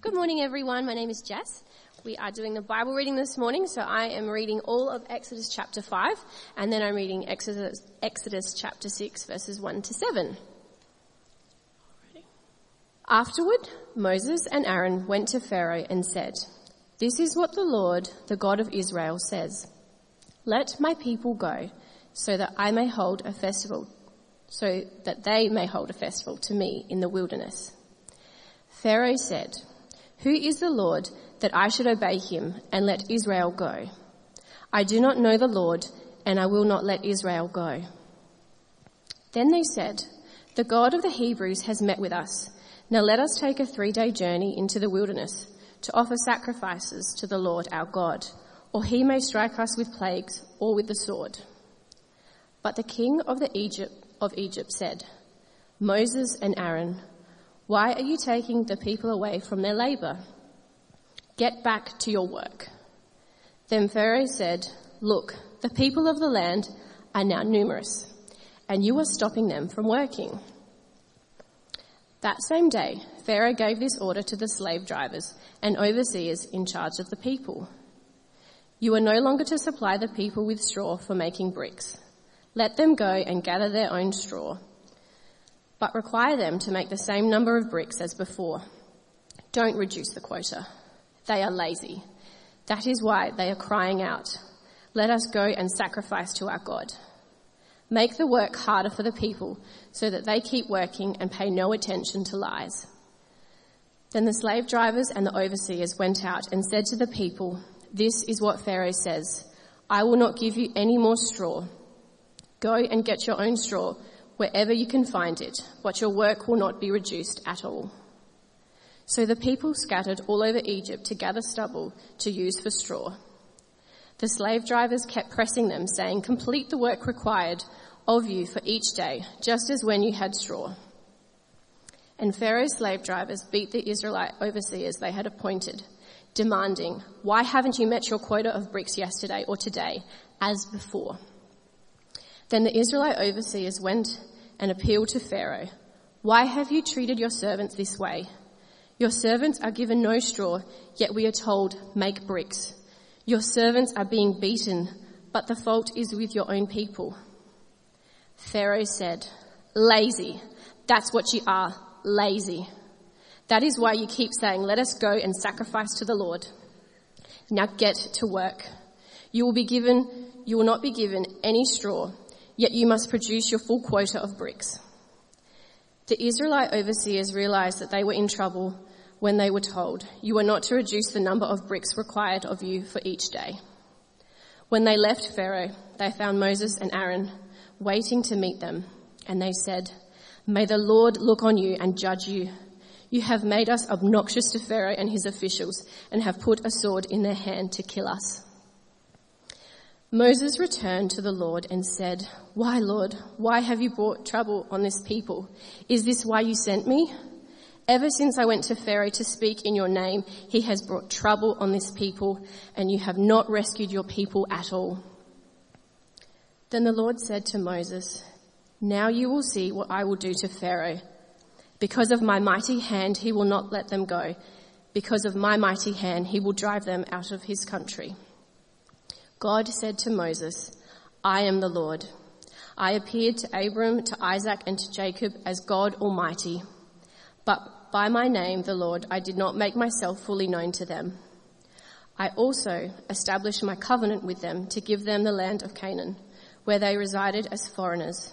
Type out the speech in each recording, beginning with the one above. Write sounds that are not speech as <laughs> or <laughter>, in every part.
Good morning, everyone. My name is Jess. We are doing the Bible reading this morning, so I am reading all of Exodus chapter 5, and then I'm reading Exodus, Exodus chapter 6, verses 1 to 7. Afterward, Moses and Aaron went to Pharaoh and said, This is what the Lord, the God of Israel, says. Let my people go, so that I may hold a festival, so that they may hold a festival to me in the wilderness. Pharaoh said, who is the Lord that I should obey him and let Israel go? I do not know the Lord and I will not let Israel go. Then they said, the God of the Hebrews has met with us. Now let us take a three day journey into the wilderness to offer sacrifices to the Lord our God, or he may strike us with plagues or with the sword. But the king of the Egypt of Egypt said, Moses and Aaron, why are you taking the people away from their labor? Get back to your work. Then Pharaoh said, look, the people of the land are now numerous and you are stopping them from working. That same day, Pharaoh gave this order to the slave drivers and overseers in charge of the people. You are no longer to supply the people with straw for making bricks. Let them go and gather their own straw but require them to make the same number of bricks as before. Don't reduce the quota. They are lazy. That is why they are crying out, let us go and sacrifice to our God. Make the work harder for the people so that they keep working and pay no attention to lies. Then the slave drivers and the overseers went out and said to the people, this is what Pharaoh says. I will not give you any more straw. Go and get your own straw wherever you can find it, but your work will not be reduced at all. So the people scattered all over Egypt to gather stubble to use for straw. The slave drivers kept pressing them, saying, complete the work required of you for each day, just as when you had straw. And Pharaoh's slave drivers beat the Israelite overseers they had appointed, demanding, why haven't you met your quota of bricks yesterday or today as before? Then the Israelite overseers went and appealed to Pharaoh. Why have you treated your servants this way? Your servants are given no straw, yet we are told, make bricks. Your servants are being beaten, but the fault is with your own people. Pharaoh said, lazy. That's what you are, lazy. That is why you keep saying, let us go and sacrifice to the Lord. Now get to work. You will be given, you will not be given any straw yet you must produce your full quota of bricks. The Israelite overseers realized that they were in trouble when they were told, you are not to reduce the number of bricks required of you for each day. When they left Pharaoh, they found Moses and Aaron waiting to meet them, and they said, May the Lord look on you and judge you. You have made us obnoxious to Pharaoh and his officials and have put a sword in their hand to kill us. Moses returned to the Lord and said, Why, Lord, why have you brought trouble on this people? Is this why you sent me? Ever since I went to Pharaoh to speak in your name, he has brought trouble on this people, and you have not rescued your people at all. Then the Lord said to Moses, Now you will see what I will do to Pharaoh. Because of my mighty hand, he will not let them go. Because of my mighty hand, he will drive them out of his country. God said to Moses, I am the Lord. I appeared to Abram, to Isaac, and to Jacob as God Almighty. But by my name, the Lord, I did not make myself fully known to them. I also established my covenant with them to give them the land of Canaan, where they resided as foreigners.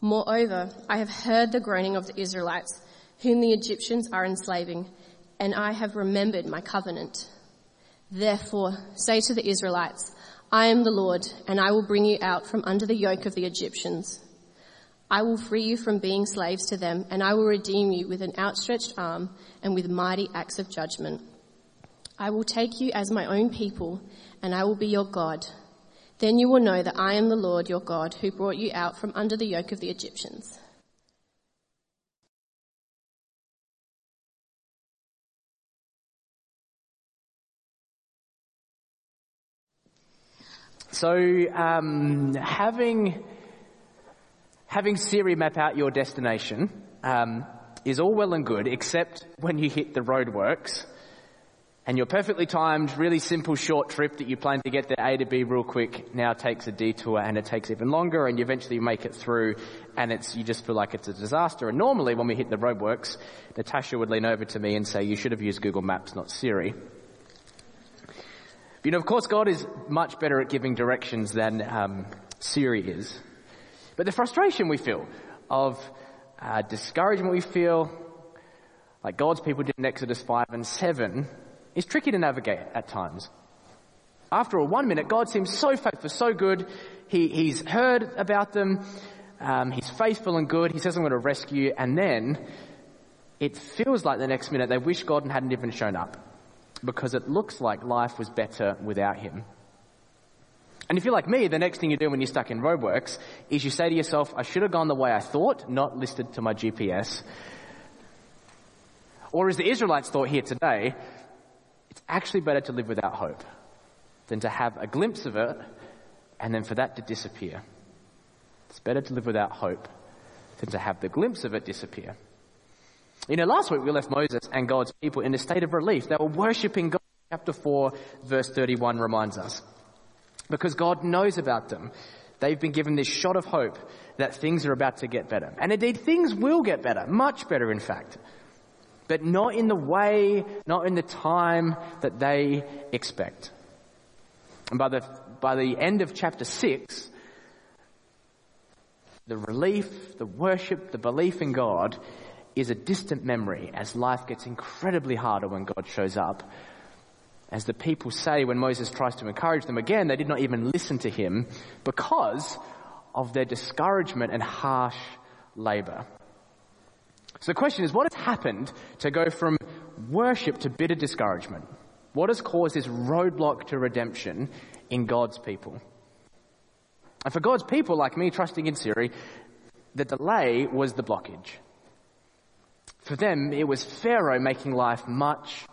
Moreover, I have heard the groaning of the Israelites, whom the Egyptians are enslaving, and I have remembered my covenant. Therefore, say to the Israelites, I am the Lord, and I will bring you out from under the yoke of the Egyptians. I will free you from being slaves to them, and I will redeem you with an outstretched arm and with mighty acts of judgment. I will take you as my own people, and I will be your God. Then you will know that I am the Lord your God who brought you out from under the yoke of the Egyptians. So, um, having having Siri map out your destination, um, is all well and good, except when you hit the roadworks and your perfectly timed, really simple short trip that you plan to get there A to B real quick now takes a detour and it takes even longer and you eventually make it through and it's, you just feel like it's a disaster. And normally when we hit the roadworks, Natasha would lean over to me and say, you should have used Google Maps, not Siri. But, you know, of course God is much better at giving directions than um, Siri is. But the frustration we feel of uh, discouragement we feel, like God's people did in Exodus 5 and 7, is tricky to navigate at times. After all, one minute, God seems so faithful, so good. He, he's heard about them. Um, he's faithful and good. He says, I'm going to rescue you. And then it feels like the next minute they wish God hadn't even shown up because it looks like life was better without him. And if you're like me, the next thing you do when you're stuck in roadworks is you say to yourself, I should have gone the way I thought, not listed to my GPS. Or as the Israelites thought here today, it's actually better to live without hope than to have a glimpse of it and then for that to disappear. It's better to live without hope than to have the glimpse of it disappear. You know, last week we left Moses and God's people in a state of relief. They were worshipping God. Chapter 4 verse 31 reminds us. Because God knows about them. They've been given this shot of hope that things are about to get better. And indeed things will get better. Much better in fact but not in the way, not in the time that they expect. And by the, by the end of chapter 6, the relief, the worship, the belief in God is a distant memory as life gets incredibly harder when God shows up. As the people say when Moses tries to encourage them again, they did not even listen to him because of their discouragement and harsh labor. So the question is, what has happened to go from worship to bitter discouragement? What has caused this roadblock to redemption in God's people? And for God's people, like me trusting in Siri, the delay was the blockage. For them, it was Pharaoh making life much,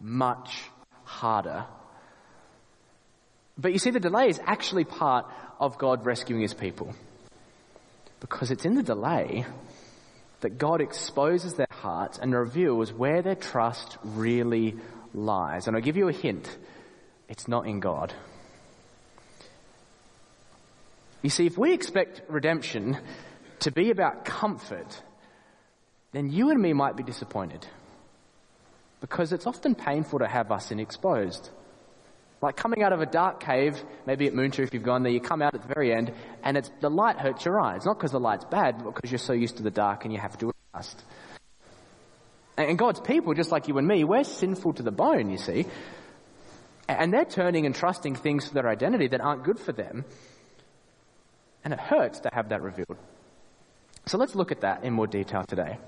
much harder. But you see, the delay is actually part of God rescuing his people. Because it's in the delay that God exposes their hearts and reveals where their trust really lies. And I'll give you a hint. It's not in God. You see, if we expect redemption to be about comfort, then you and me might be disappointed. Because it's often painful to have us sin exposed. Like coming out of a dark cave, maybe at Moonshire if you've gone there, you come out at the very end and it's, the light hurts your eyes. Not because the light's bad, but because you're so used to the dark and you have to adjust. And God's people, just like you and me, we're sinful to the bone, you see. And they're turning and trusting things for their identity that aren't good for them. And it hurts to have that revealed. So let's look at that in more detail today.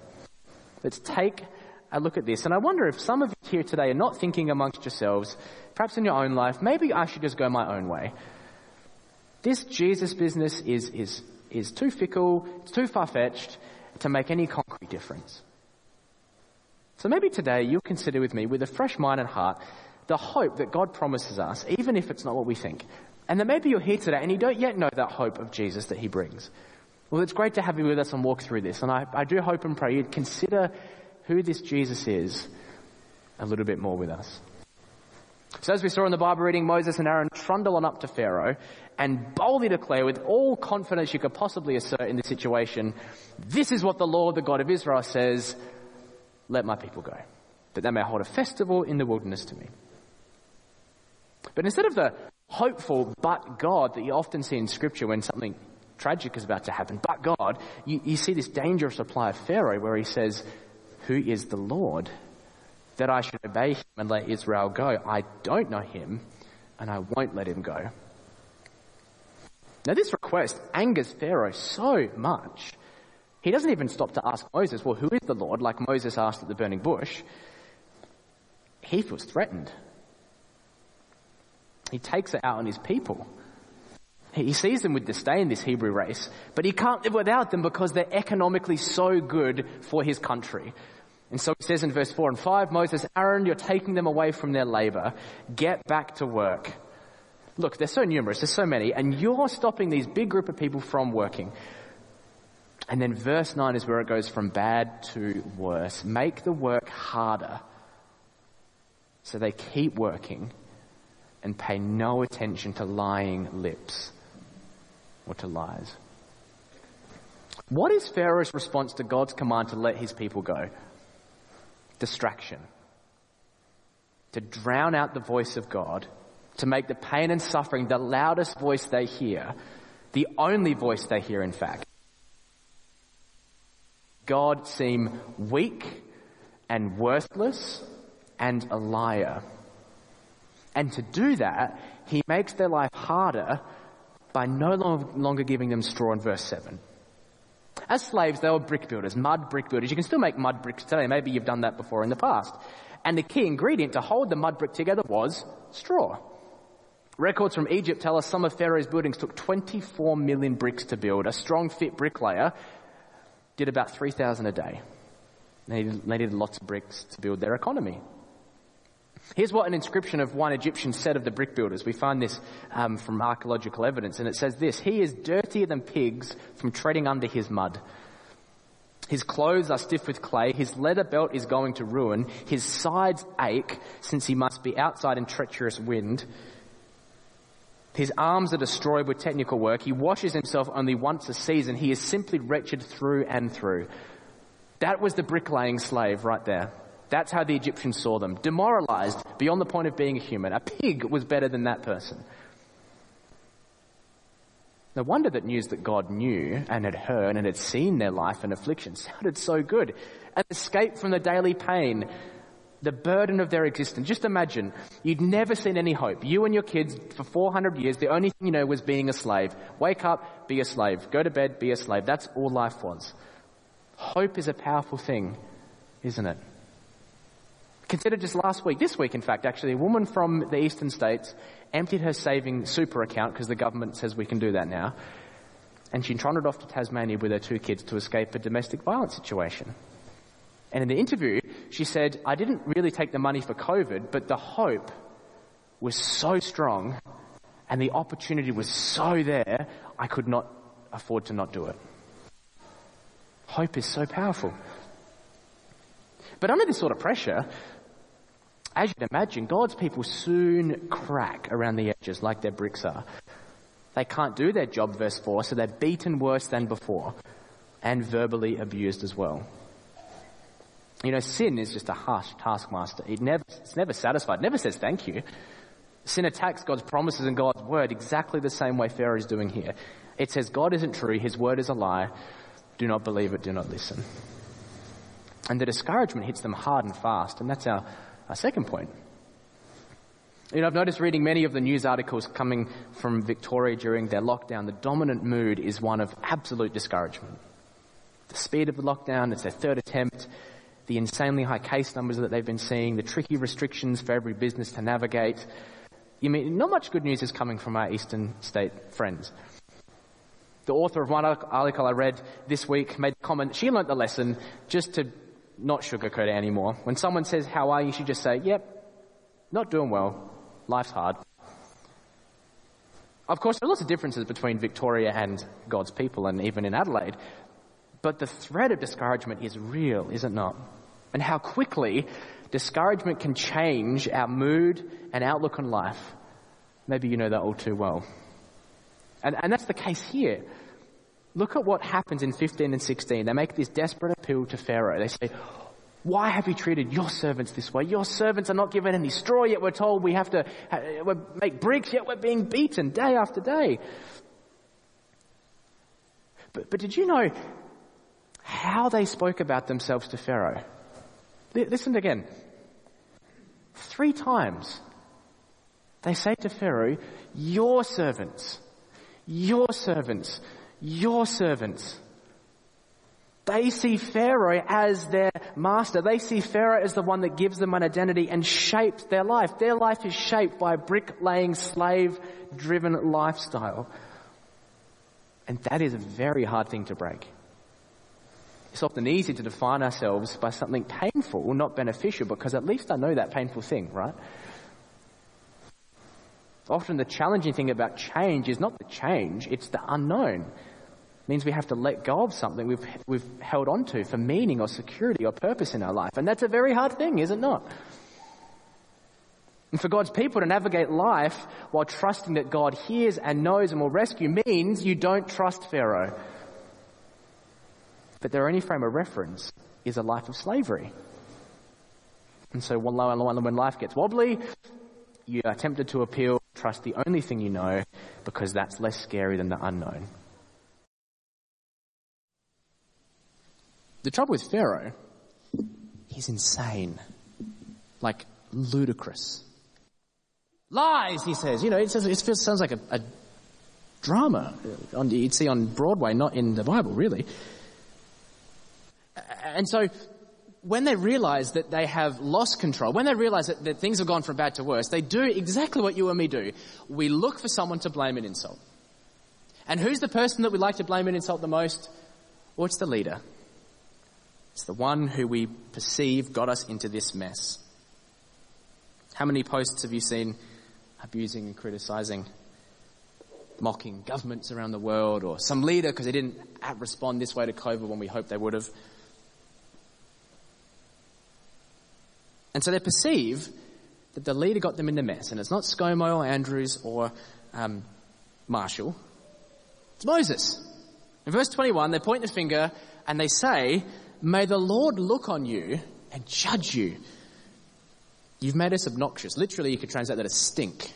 Let's take a look at this. And I wonder if some of you here today are not thinking amongst yourselves, perhaps in your own life, maybe I should just go my own way. This Jesus business is, is, is too fickle, it's too far-fetched to make any concrete difference. So maybe today you'll consider with me, with a fresh mind and heart, the hope that God promises us, even if it's not what we think. And that maybe you're here today and you don't yet know that hope of Jesus that He brings. Well, it's great to have you with us and walk through this. And I, I do hope and pray you'd consider who this Jesus is a little bit more with us. So as we saw in the Bible reading, Moses and Aaron trundle on up to Pharaoh and boldly declare with all confidence you could possibly assert in this situation, this is what the Lord, the God of Israel says, let my people go, that they may hold a festival in the wilderness to me. But instead of the hopeful but God that you often see in scripture when something tragic is about to happen, but God, you, you see this dangerous reply of Pharaoh where he says, who is the Lord? That I should obey him and let Israel go. I don't know him and I won't let him go. Now this request angers Pharaoh so much. He doesn't even stop to ask Moses, well, who is the Lord? Like Moses asked at the burning bush. He feels threatened. He takes it out on his people. He sees them with disdain, this Hebrew race, but he can't live without them because they're economically so good for his country. And so he says in verse 4 and 5, Moses, Aaron, you're taking them away from their labor. Get back to work. Look, they're so numerous, there's so many, and you're stopping these big group of people from working. And then verse 9 is where it goes from bad to worse. Make the work harder so they keep working and pay no attention to lying lips or to lies. What is Pharaoh's response to God's command to let his people go? Distraction. To drown out the voice of God, to make the pain and suffering the loudest voice they hear, the only voice they hear, in fact. God seem weak and worthless and a liar. And to do that, he makes their life harder by no longer giving them straw in verse 7. As slaves, they were brick builders, mud brick builders. You can still make mud bricks today. Maybe you've done that before in the past. And the key ingredient to hold the mud brick together was straw. Records from Egypt tell us some of Pharaoh's buildings took 24 million bricks to build. A strong fit bricklayer did about 3,000 a day. They needed lots of bricks to build their economy. Here's what an inscription of one Egyptian said of the brick builders. We find this um, from archaeological evidence, and it says this He is dirtier than pigs from treading under his mud. His clothes are stiff with clay. His leather belt is going to ruin. His sides ache since he must be outside in treacherous wind. His arms are destroyed with technical work. He washes himself only once a season. He is simply wretched through and through. That was the bricklaying slave right there. That's how the Egyptians saw them. Demoralized beyond the point of being a human. A pig was better than that person. No wonder that news that God knew and had heard and had seen their life and affliction sounded so good. An escape from the daily pain, the burden of their existence. Just imagine, you'd never seen any hope. You and your kids for 400 years, the only thing you know was being a slave. Wake up, be a slave. Go to bed, be a slave. That's all life was. Hope is a powerful thing, isn't it? Consider just last week, this week in fact, actually, a woman from the eastern states emptied her saving super account because the government says we can do that now. And she trundled off to Tasmania with her two kids to escape a domestic violence situation. And in the interview, she said, I didn't really take the money for COVID, but the hope was so strong and the opportunity was so there, I could not afford to not do it. Hope is so powerful. But under this sort of pressure, as you'd imagine, God's people soon crack around the edges like their bricks are. They can't do their job, verse 4, so they're beaten worse than before and verbally abused as well. You know, sin is just a harsh taskmaster. It never, it's never satisfied, never says thank you. Sin attacks God's promises and God's word exactly the same way Pharaoh is doing here. It says God isn't true, his word is a lie. Do not believe it, do not listen. And the discouragement hits them hard and fast, and that's our a second point. You know, I've noticed reading many of the news articles coming from Victoria during their lockdown, the dominant mood is one of absolute discouragement. The speed of the lockdown, it's their third attempt, the insanely high case numbers that they've been seeing, the tricky restrictions for every business to navigate. You mean, not much good news is coming from our eastern state friends. The author of one article I read this week made a comment, she learnt the lesson just to not sugarcoat it anymore. When someone says, how are you, you should just say, yep, not doing well. Life's hard. Of course, there are lots of differences between Victoria and God's people and even in Adelaide. But the threat of discouragement is real, is it not? And how quickly discouragement can change our mood and outlook on life. Maybe you know that all too well. And, and that's the case here. Look at what happens in 15 and 16. They make this desperate appeal to Pharaoh. They say, why have you treated your servants this way? Your servants are not given any straw, yet we're told we have to make bricks, yet we're being beaten day after day. But, but did you know how they spoke about themselves to Pharaoh? Listen again. Three times they say to Pharaoh, your servants, your servants, your servants. They see Pharaoh as their master. They see Pharaoh as the one that gives them an identity and shapes their life. Their life is shaped by a bricklaying, slave driven lifestyle. And that is a very hard thing to break. It's often easy to define ourselves by something painful, not beneficial, because at least I know that painful thing, right? Often the challenging thing about change is not the change, it's the unknown. It means we have to let go of something we've, we've held on to for meaning or security or purpose in our life. And that's a very hard thing, is it not? And for God's people to navigate life while trusting that God hears and knows and will rescue means you don't trust Pharaoh. But their only frame of reference is a life of slavery. And so when life gets wobbly, you are tempted to appeal, trust the only thing you know, because that's less scary than the unknown. The trouble with Pharaoh, he's insane. Like ludicrous. Lies, he says. You know, it, says, it sounds like a, a drama on, you'd see on Broadway, not in the Bible, really. And so, when they realize that they have lost control, when they realize that, that things have gone from bad to worse, they do exactly what you and me do. We look for someone to blame and insult. And who's the person that we like to blame and insult the most? Well, it's the leader. It's the one who we perceive got us into this mess. How many posts have you seen abusing and criticizing, mocking governments around the world or some leader because they didn't uh, respond this way to COVID when we hoped they would have? And so they perceive that the leader got them in the mess, and it's not ScoMo or Andrews or um, Marshall. It's Moses. In verse 21, they point the finger and they say, May the Lord look on you and judge you. You've made us obnoxious. Literally, you could translate that as stink.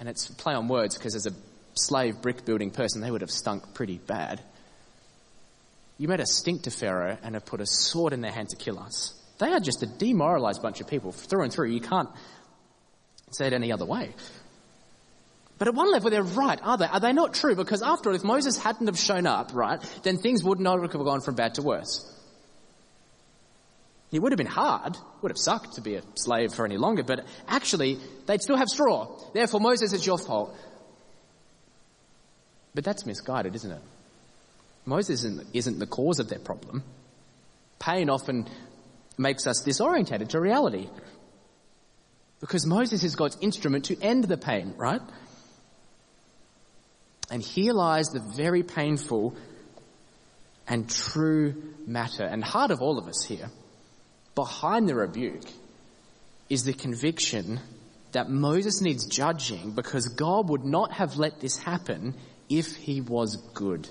And it's play on words because as a slave brick building person, they would have stunk pretty bad. You made us stink to Pharaoh and have put a sword in their hand to kill us. They are just a demoralized bunch of people through and through. You can't say it any other way. But at one level, they're right, are they? Are they not true? Because after all, if Moses hadn't have shown up, right, then things would not have gone from bad to worse. It would have been hard, it would have sucked to be a slave for any longer, but actually, they'd still have straw. Therefore, Moses, it's your fault. But that's misguided, isn't it? Moses isn't, isn't the cause of their problem. Pain often makes us disorientated to reality. Because Moses is God's instrument to end the pain, right? And here lies the very painful and true matter and heart of all of us here behind the rebuke is the conviction that Moses needs judging because God would not have let this happen if he was good.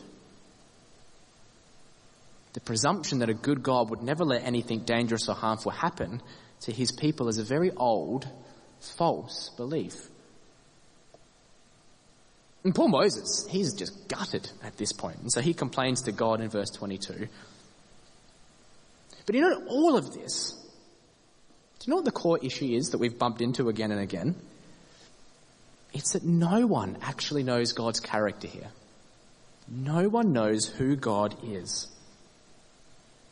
The presumption that a good God would never let anything dangerous or harmful happen to his people is a very old, false belief. And poor Moses, he's just gutted at this point. And so he complains to God in verse 22 but you know, all of this, do you know what the core issue is that we've bumped into again and again? It's that no one actually knows God's character here. No one knows who God is.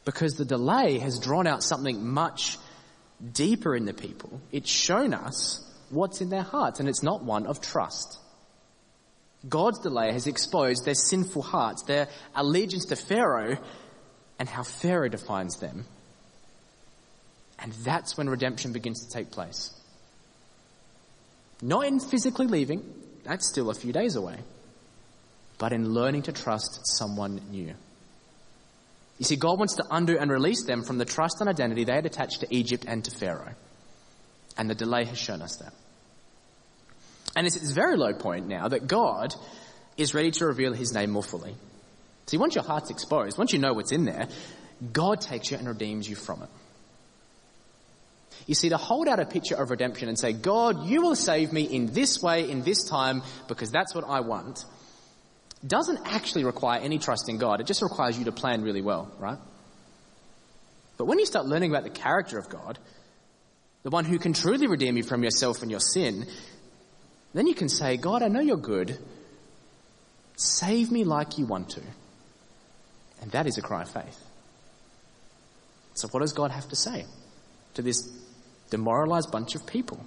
Because the delay has drawn out something much deeper in the people. It's shown us what's in their hearts, and it's not one of trust. God's delay has exposed their sinful hearts, their allegiance to Pharaoh and how Pharaoh defines them. And that's when redemption begins to take place. Not in physically leaving, that's still a few days away, but in learning to trust someone new. You see, God wants to undo and release them from the trust and identity they had attached to Egypt and to Pharaoh. And the delay has shown us that. And it's at this very low point now that God is ready to reveal his name more fully. See, once your heart's exposed, once you know what's in there, God takes you and redeems you from it. You see, to hold out a picture of redemption and say, God, you will save me in this way, in this time, because that's what I want, doesn't actually require any trust in God. It just requires you to plan really well, right? But when you start learning about the character of God, the one who can truly redeem you from yourself and your sin, then you can say, God, I know you're good. Save me like you want to. And that is a cry of faith. So what does God have to say to this demoralized bunch of people?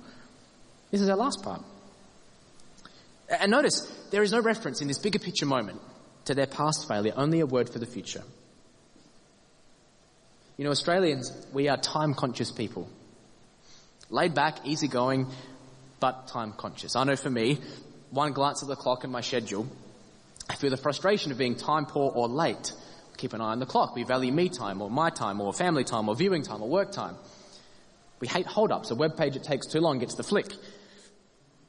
This is our last part. And notice, there is no reference in this bigger picture moment to their past failure, only a word for the future. You know, Australians, we are time conscious people. Laid back, easygoing, but time conscious. I know for me, one glance at the clock and my schedule, I feel the frustration of being time poor or late. Keep an eye on the clock. We value me time or my time or family time or viewing time or work time. We hate hold-ups. A web page that takes too long gets the flick.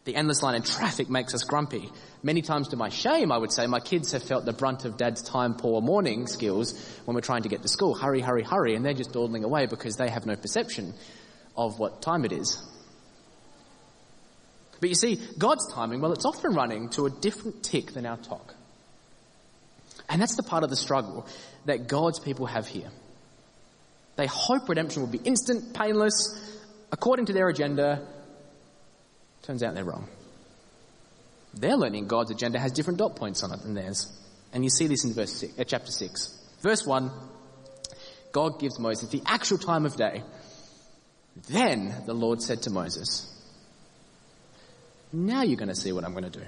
The endless line in traffic makes us grumpy. Many times to my shame, I would say, my kids have felt the brunt of dad's time poor morning skills when we're trying to get to school. Hurry, hurry, hurry. And they're just dawdling away because they have no perception of what time it is. But you see, God's timing, well, it's often running to a different tick than our talk. And that's the part of the struggle that God's people have here. They hope redemption will be instant, painless, according to their agenda. Turns out they're wrong. They're learning God's agenda has different dot points on it than theirs. And you see this in verse six, uh, chapter 6. Verse 1, God gives Moses the actual time of day. Then the Lord said to Moses, Now you're going to see what I'm going to do.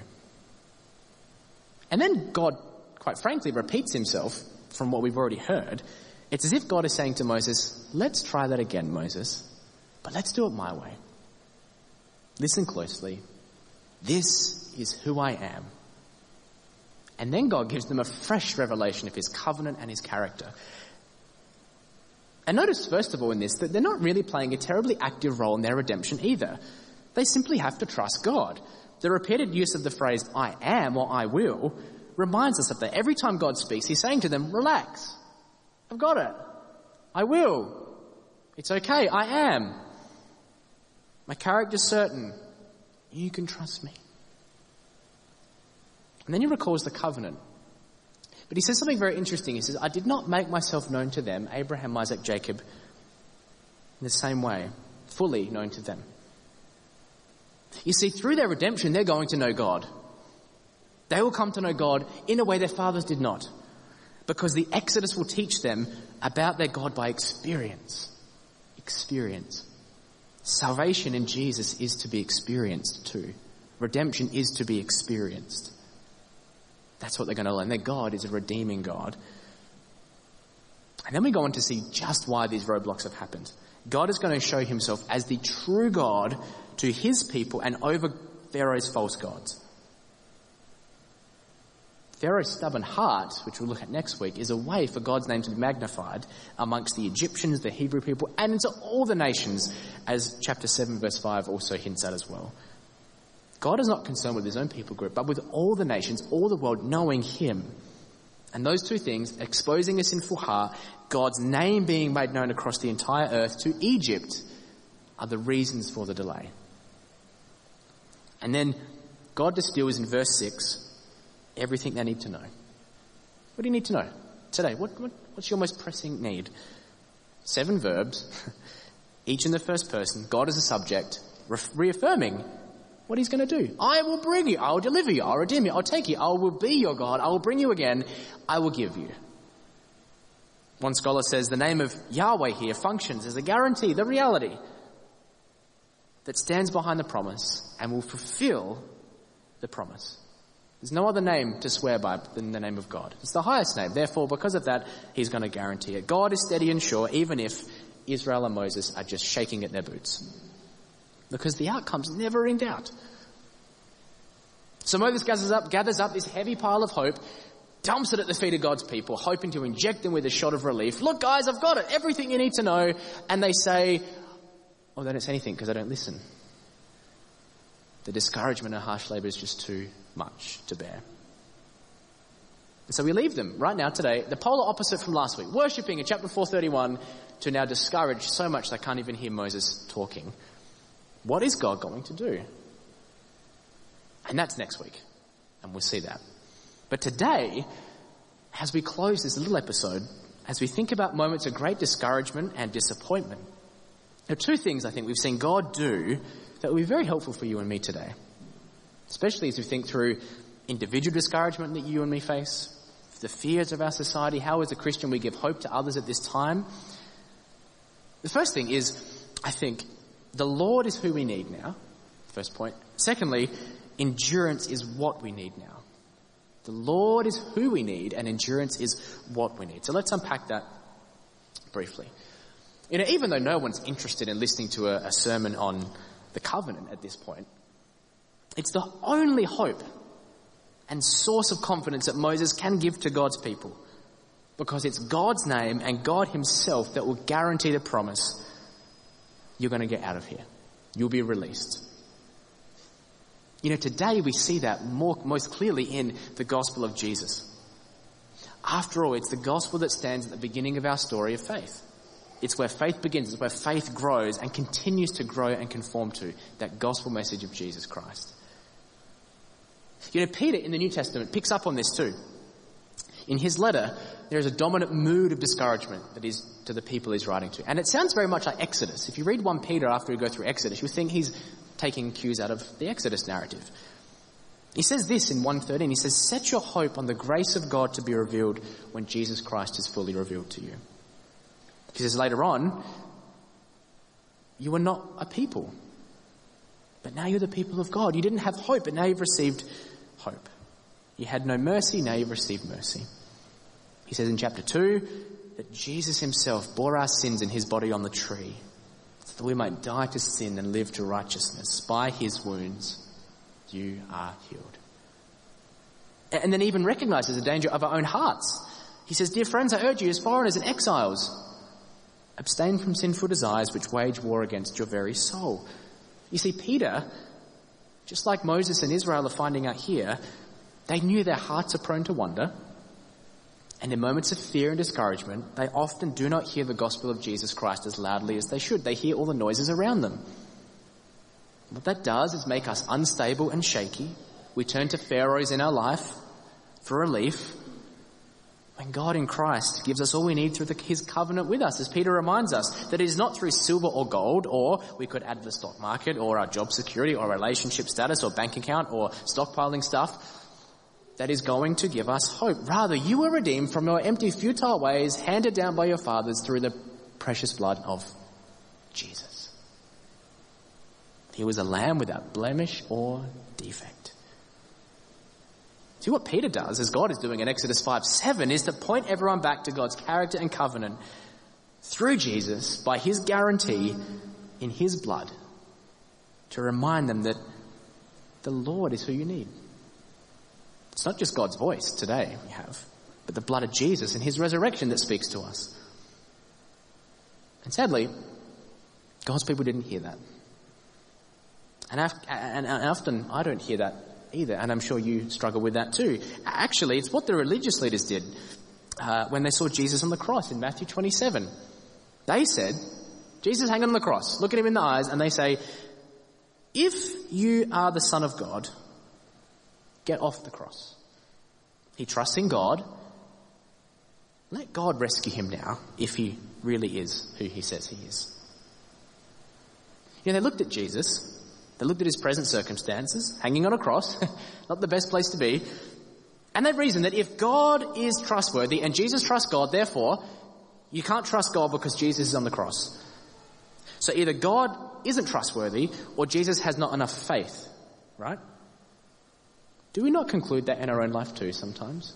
And then God, quite frankly, repeats himself from what we've already heard it's as if God is saying to Moses, let's try that again, Moses, but let's do it my way. Listen closely. This is who I am. And then God gives them a fresh revelation of his covenant and his character. And notice, first of all, in this, that they're not really playing a terribly active role in their redemption either. They simply have to trust God. The repeated use of the phrase, I am or I will, reminds us of that. Every time God speaks, he's saying to them, relax. I've got it. I will. It's okay. I am. My character's certain. You can trust me. And then he recalls the covenant. But he says something very interesting. He says, I did not make myself known to them, Abraham, Isaac, Jacob, in the same way, fully known to them. You see, through their redemption, they're going to know God. They will come to know God in a way their fathers did not because the Exodus will teach them about their God by experience. Experience. Salvation in Jesus is to be experienced too. Redemption is to be experienced. That's what they're going to learn. Their God is a redeeming God. And then we go on to see just why these roadblocks have happened. God is going to show himself as the true God to his people and over Pharaoh's false gods. Pharaoh's stubborn heart, which we'll look at next week, is a way for God's name to be magnified amongst the Egyptians, the Hebrew people, and into all the nations, as chapter 7 verse 5 also hints at as well. God is not concerned with his own people group, but with all the nations, all the world knowing him. And those two things, exposing a sinful heart, God's name being made known across the entire earth to Egypt, are the reasons for the delay. And then God distills in verse 6 everything they need to know. What do you need to know today? What, what, what's your most pressing need? Seven verbs, <laughs> each in the first person, God as a subject, re- reaffirming what he's going to do. I will bring you, I will deliver you, I'll redeem you, I'll take you, I will be your God, I will bring you again, I will give you. One scholar says the name of Yahweh here functions as a guarantee, the reality that stands behind the promise and will fulfill the promise. There's no other name to swear by than the name of God. It's the highest name. Therefore, because of that, he's going to guarantee it. God is steady and sure, even if Israel and Moses are just shaking at their boots. Because the outcome's never in doubt. So Moses gathers up, gathers up this heavy pile of hope, dumps it at the feet of God's people, hoping to inject them with a shot of relief. Look guys, I've got it. Everything you need to know. And they say, oh, they don't say anything because they don't listen. The discouragement and harsh labor is just too much to bear. And so we leave them right now today, the polar opposite from last week, worshipping in chapter 431 to now discouraged so much they can't even hear Moses talking. What is God going to do? And that's next week. And we'll see that. But today, as we close this little episode, as we think about moments of great discouragement and disappointment, there are two things I think we've seen God do that will be very helpful for you and me today especially as we think through individual discouragement that you and me face, the fears of our society, how as a Christian we give hope to others at this time. The first thing is, I think, the Lord is who we need now. First point. Secondly, endurance is what we need now. The Lord is who we need and endurance is what we need. So let's unpack that briefly. You know, even though no one's interested in listening to a, a sermon on the covenant at this point, it's the only hope and source of confidence that Moses can give to God's people. Because it's God's name and God Himself that will guarantee the promise you're going to get out of here. You'll be released. You know, today we see that more, most clearly in the gospel of Jesus. After all, it's the gospel that stands at the beginning of our story of faith. It's where faith begins, it's where faith grows and continues to grow and conform to that gospel message of Jesus Christ. You know, Peter in the New Testament picks up on this too. In his letter, there is a dominant mood of discouragement that is to the people he's writing to. And it sounds very much like Exodus. If you read 1 Peter after we go through Exodus, you think he's taking cues out of the Exodus narrative. He says this in 113, he says, set your hope on the grace of God to be revealed when Jesus Christ is fully revealed to you. He says later on, you were not a people, but now you're the people of God. You didn't have hope, but now you've received hope. You had no mercy, now you've received mercy. He says in chapter 2 that Jesus himself bore our sins in his body on the tree so that we might die to sin and live to righteousness. By his wounds, you are healed. And then even recognizes the danger of our own hearts. He says, Dear friends, I urge you as foreigners and exiles, abstain from sinful desires which wage war against your very soul. You see, Peter, just like Moses and Israel are finding out here, they knew their hearts are prone to wander. And in moments of fear and discouragement, they often do not hear the gospel of Jesus Christ as loudly as they should. They hear all the noises around them. What that does is make us unstable and shaky. We turn to pharaohs in our life for relief. When God in Christ gives us all we need through the, His covenant with us, as Peter reminds us, that it is not through silver or gold, or we could add the stock market, or our job security, or relationship status, or bank account, or stockpiling stuff, that is going to give us hope. Rather, you were redeemed from your empty, futile ways handed down by your fathers through the precious blood of Jesus. He was a lamb without blemish or defect. See what Peter does, as God is doing in Exodus 5 7, is to point everyone back to God's character and covenant through Jesus by his guarantee in his blood to remind them that the Lord is who you need. It's not just God's voice today we have, but the blood of Jesus and his resurrection that speaks to us. And sadly, God's people didn't hear that. And, often I don't hear that either, and I'm sure you struggle with that too. Actually, it's what the religious leaders did uh, when they saw Jesus on the cross in Matthew 27. They said, Jesus hanging on the cross, look at him in the eyes, and they say, if you are the Son of God, get off the cross. He trusts in God. Let God rescue him now if he really is who he says he is. You know, they looked at Jesus they looked at his present circumstances, hanging on a cross, <laughs> not the best place to be, and they reasoned that if God is trustworthy and Jesus trusts God, therefore, you can't trust God because Jesus is on the cross. So either God isn't trustworthy or Jesus has not enough faith, right? Do we not conclude that in our own life too sometimes?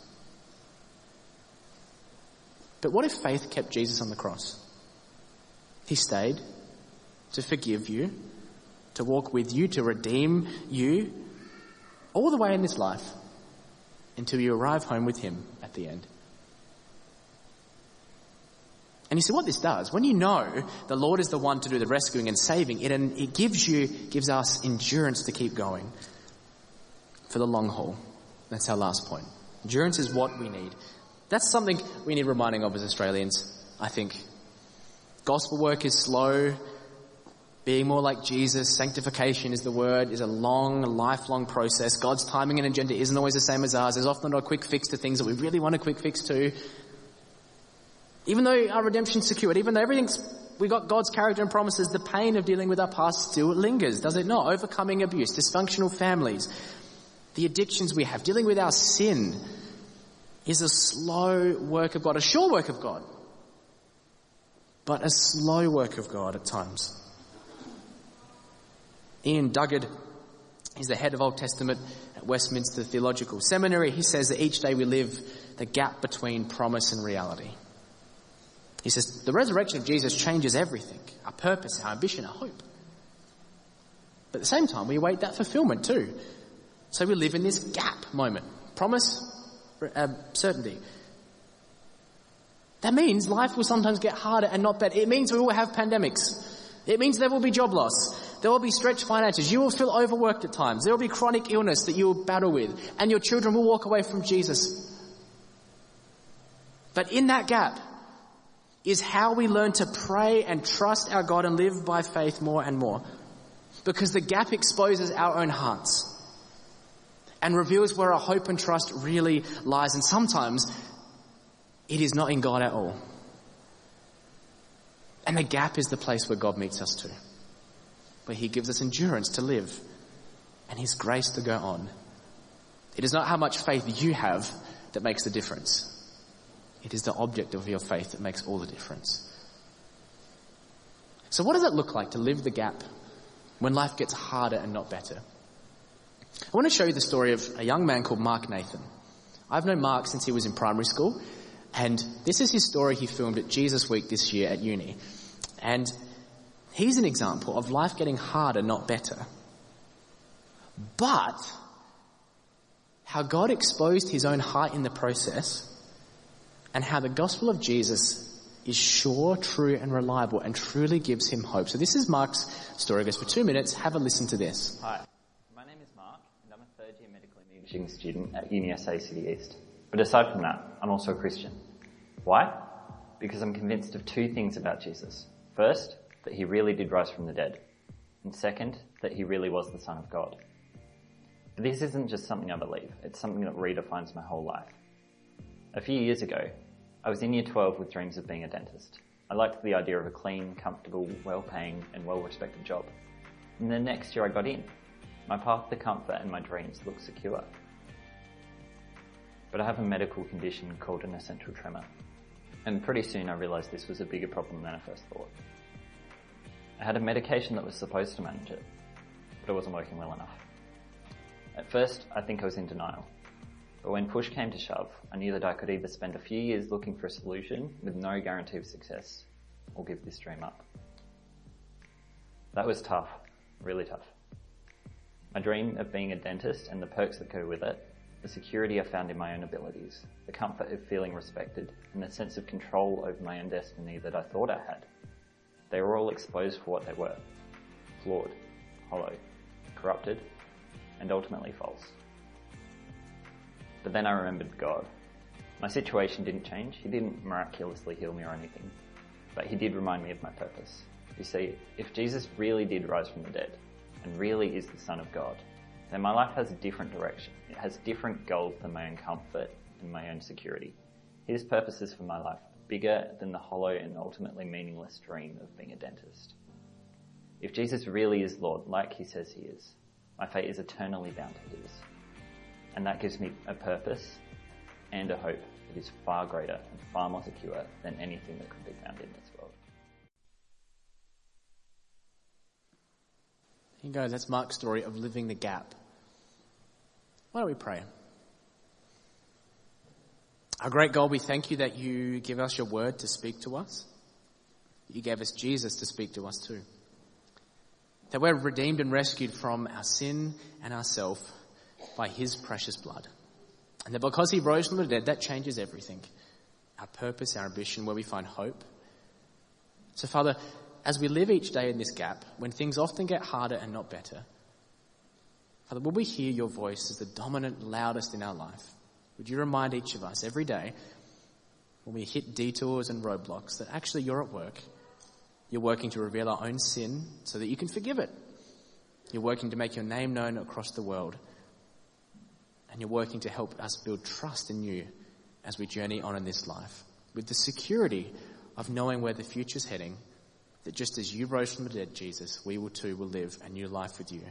But what if faith kept Jesus on the cross? He stayed to forgive you, to walk with you, to redeem you, all the way in this life until you arrive home with Him at the end. And you see what this does, when you know the Lord is the one to do the rescuing and saving, it, it gives you, gives us endurance to keep going for the long haul. That's our last point. Endurance is what we need. That's something we need reminding of as Australians, I think. Gospel work is slow, being more like Jesus, sanctification is the word, is a long, lifelong process. God's timing and agenda isn't always the same as ours. There's often not a quick fix to things that we really want a quick fix to. Even though our redemption's secured, even though everything's, we got God's character and promises, the pain of dealing with our past still lingers, does it not? Overcoming abuse, dysfunctional families, the addictions we have, dealing with our sin is a slow work of God, a sure work of God, but a slow work of God at times. Iain Duguid is the head of Old Testament at Westminster Theological Seminary. He says that each day we live the gap between promise and reality. He says the resurrection of Jesus changes everything our purpose, our ambition, our hope. But at the same time, we await that fulfillment too. So we live in this gap moment Promise, uh, certainty. That means life will sometimes get harder and not better. It means we will have pandemics. It means there will be job loss. There will be stretched finances. You will feel overworked at times. There will be chronic illness that you will battle with. And your children will walk away from Jesus. But in that gap is how we learn to pray and trust our God and live by faith more and more. Because the gap exposes our own hearts and reveals where our hope and trust really lies. And sometimes it is not in God at all. And the gap is the place where God meets us too, where He gives us endurance to live and His grace to go on. It is not how much faith you have that makes the difference. It is the object of your faith that makes all the difference. So, what does it look like to live the gap when life gets harder and not better? I want to show you the story of a young man called Mark Nathan. I've known Mark since he was in primary school, and this is his story he filmed at Jesus Week this year at uni. And he's an example of life getting harder, not better. But how God exposed his own heart in the process and how the gospel of Jesus is sure, true, and reliable and truly gives him hope. So this is Mark's story. Guys, for two minutes, have a listen to this. Hi, my name is Mark, and I'm a third year medical imaging student at UniSA City East. But aside from that, I'm also a Christian. Why? Because I'm convinced of two things about Jesus. First, that he really did rise from the dead. And second, that he really was the Son of God. But this isn't just something I believe, it's something that redefines my whole life. A few years ago, I was in year 12 with dreams of being a dentist. I liked the idea of a clean, comfortable, well-paying and well-respected job. And the next year I got in. My path to comfort and my dreams looked secure. But I have a medical condition called an essential tremor. And pretty soon I realised this was a bigger problem than I first thought. I had a medication that was supposed to manage it, but it wasn't working well enough. At first, I think I was in denial. But when push came to shove, I knew that I could either spend a few years looking for a solution with no guarantee of success, or give this dream up. That was tough, really tough. My dream of being a dentist and the perks that go with it the security I found in my own abilities, the comfort of feeling respected, and the sense of control over my own destiny that I thought I had. They were all exposed for what they were. Flawed, hollow, corrupted, and ultimately false. But then I remembered God. My situation didn't change. He didn't miraculously heal me or anything. But he did remind me of my purpose. You see, if Jesus really did rise from the dead, and really is the Son of God, then my life has a different direction. It has different goals than my own comfort and my own security. His purposes for my life bigger than the hollow and ultimately meaningless dream of being a dentist. If Jesus really is Lord, like he says he is, my fate is eternally bound to his. And that gives me a purpose and a hope that is far greater and far more secure than anything that could be found in this world. You go. That's Mark's story of living the gap. Why don't we pray? Our great God, we thank you that you give us your word to speak to us. You gave us Jesus to speak to us too. That we're redeemed and rescued from our sin and ourself by his precious blood. And that because he rose from the dead, that changes everything. Our purpose, our ambition, where we find hope. So Father, as we live each day in this gap, when things often get harder and not better, Father, will we hear your voice as the dominant, loudest in our life? Would you remind each of us every day when we hit detours and roadblocks that actually you're at work? You're working to reveal our own sin so that you can forgive it. You're working to make your name known across the world. And you're working to help us build trust in you as we journey on in this life with the security of knowing where the future's heading, that just as you rose from the dead, Jesus, we will too will live a new life with you.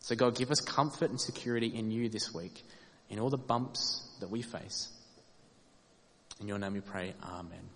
So God, give us comfort and security in you this week, in all the bumps that we face. In your name we pray, Amen.